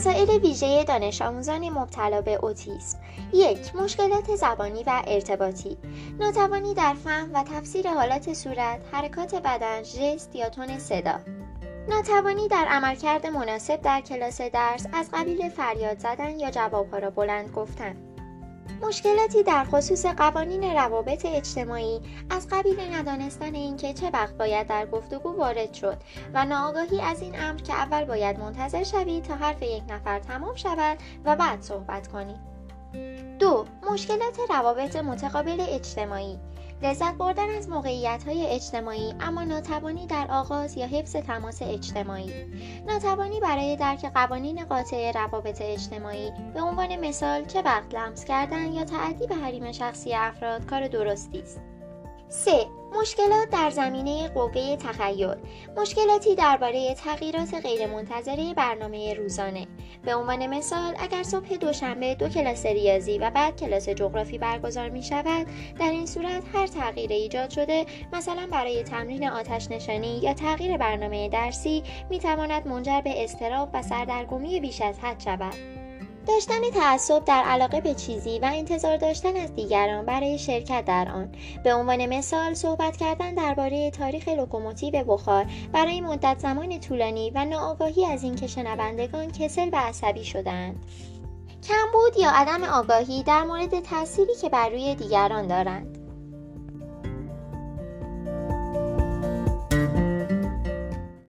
مسائل ویژه دانش آموزان مبتلا به اوتیسم. یک مشکلات زبانی و ارتباطی. ناتوانی در فهم و تفسیر حالات صورت حرکات بدن ژست یا تون صدا. ناتوانی در عملکرد مناسب در کلاس درس از قبیل فریاد زدن یا جوابها را بلند گفتن. مشکلاتی در خصوص قوانین روابط اجتماعی از قبیل ندانستن اینکه چه وقت باید در گفتگو وارد شد و ناآگاهی از این امر که اول باید منتظر شوید تا حرف یک نفر تمام شود و بعد صحبت کنید. دو مشکلات روابط متقابل اجتماعی لذت بردن از موقعیت های اجتماعی اما ناتوانی در آغاز یا حفظ تماس اجتماعی ناتوانی برای درک قوانین قاطع روابط اجتماعی به عنوان مثال چه وقت لمس کردن یا تعدی به حریم شخصی افراد کار درستی است 3. مشکلات در زمینه قوه تخیل مشکلاتی درباره تغییرات غیرمنتظره برنامه روزانه. به عنوان مثال اگر صبح دوشنبه دو کلاس ریاضی و بعد کلاس جغرافی برگزار می شود در این صورت هر تغییر ایجاد شده مثلا برای تمرین آتش نشانی یا تغییر برنامه درسی می تواند منجر به استراب و سردرگمی بیش از حد شود. داشتن تعصب در علاقه به چیزی و انتظار داشتن از دیگران برای شرکت در آن. به عنوان مثال صحبت کردن درباره تاریخ لوکوموتیو بخار برای مدت زمان طولانی و ناآگاهی از اینکه شنوندگان کسل و عصبی شدند. کمبود یا عدم آگاهی در مورد تأثیری که بر روی دیگران دارند.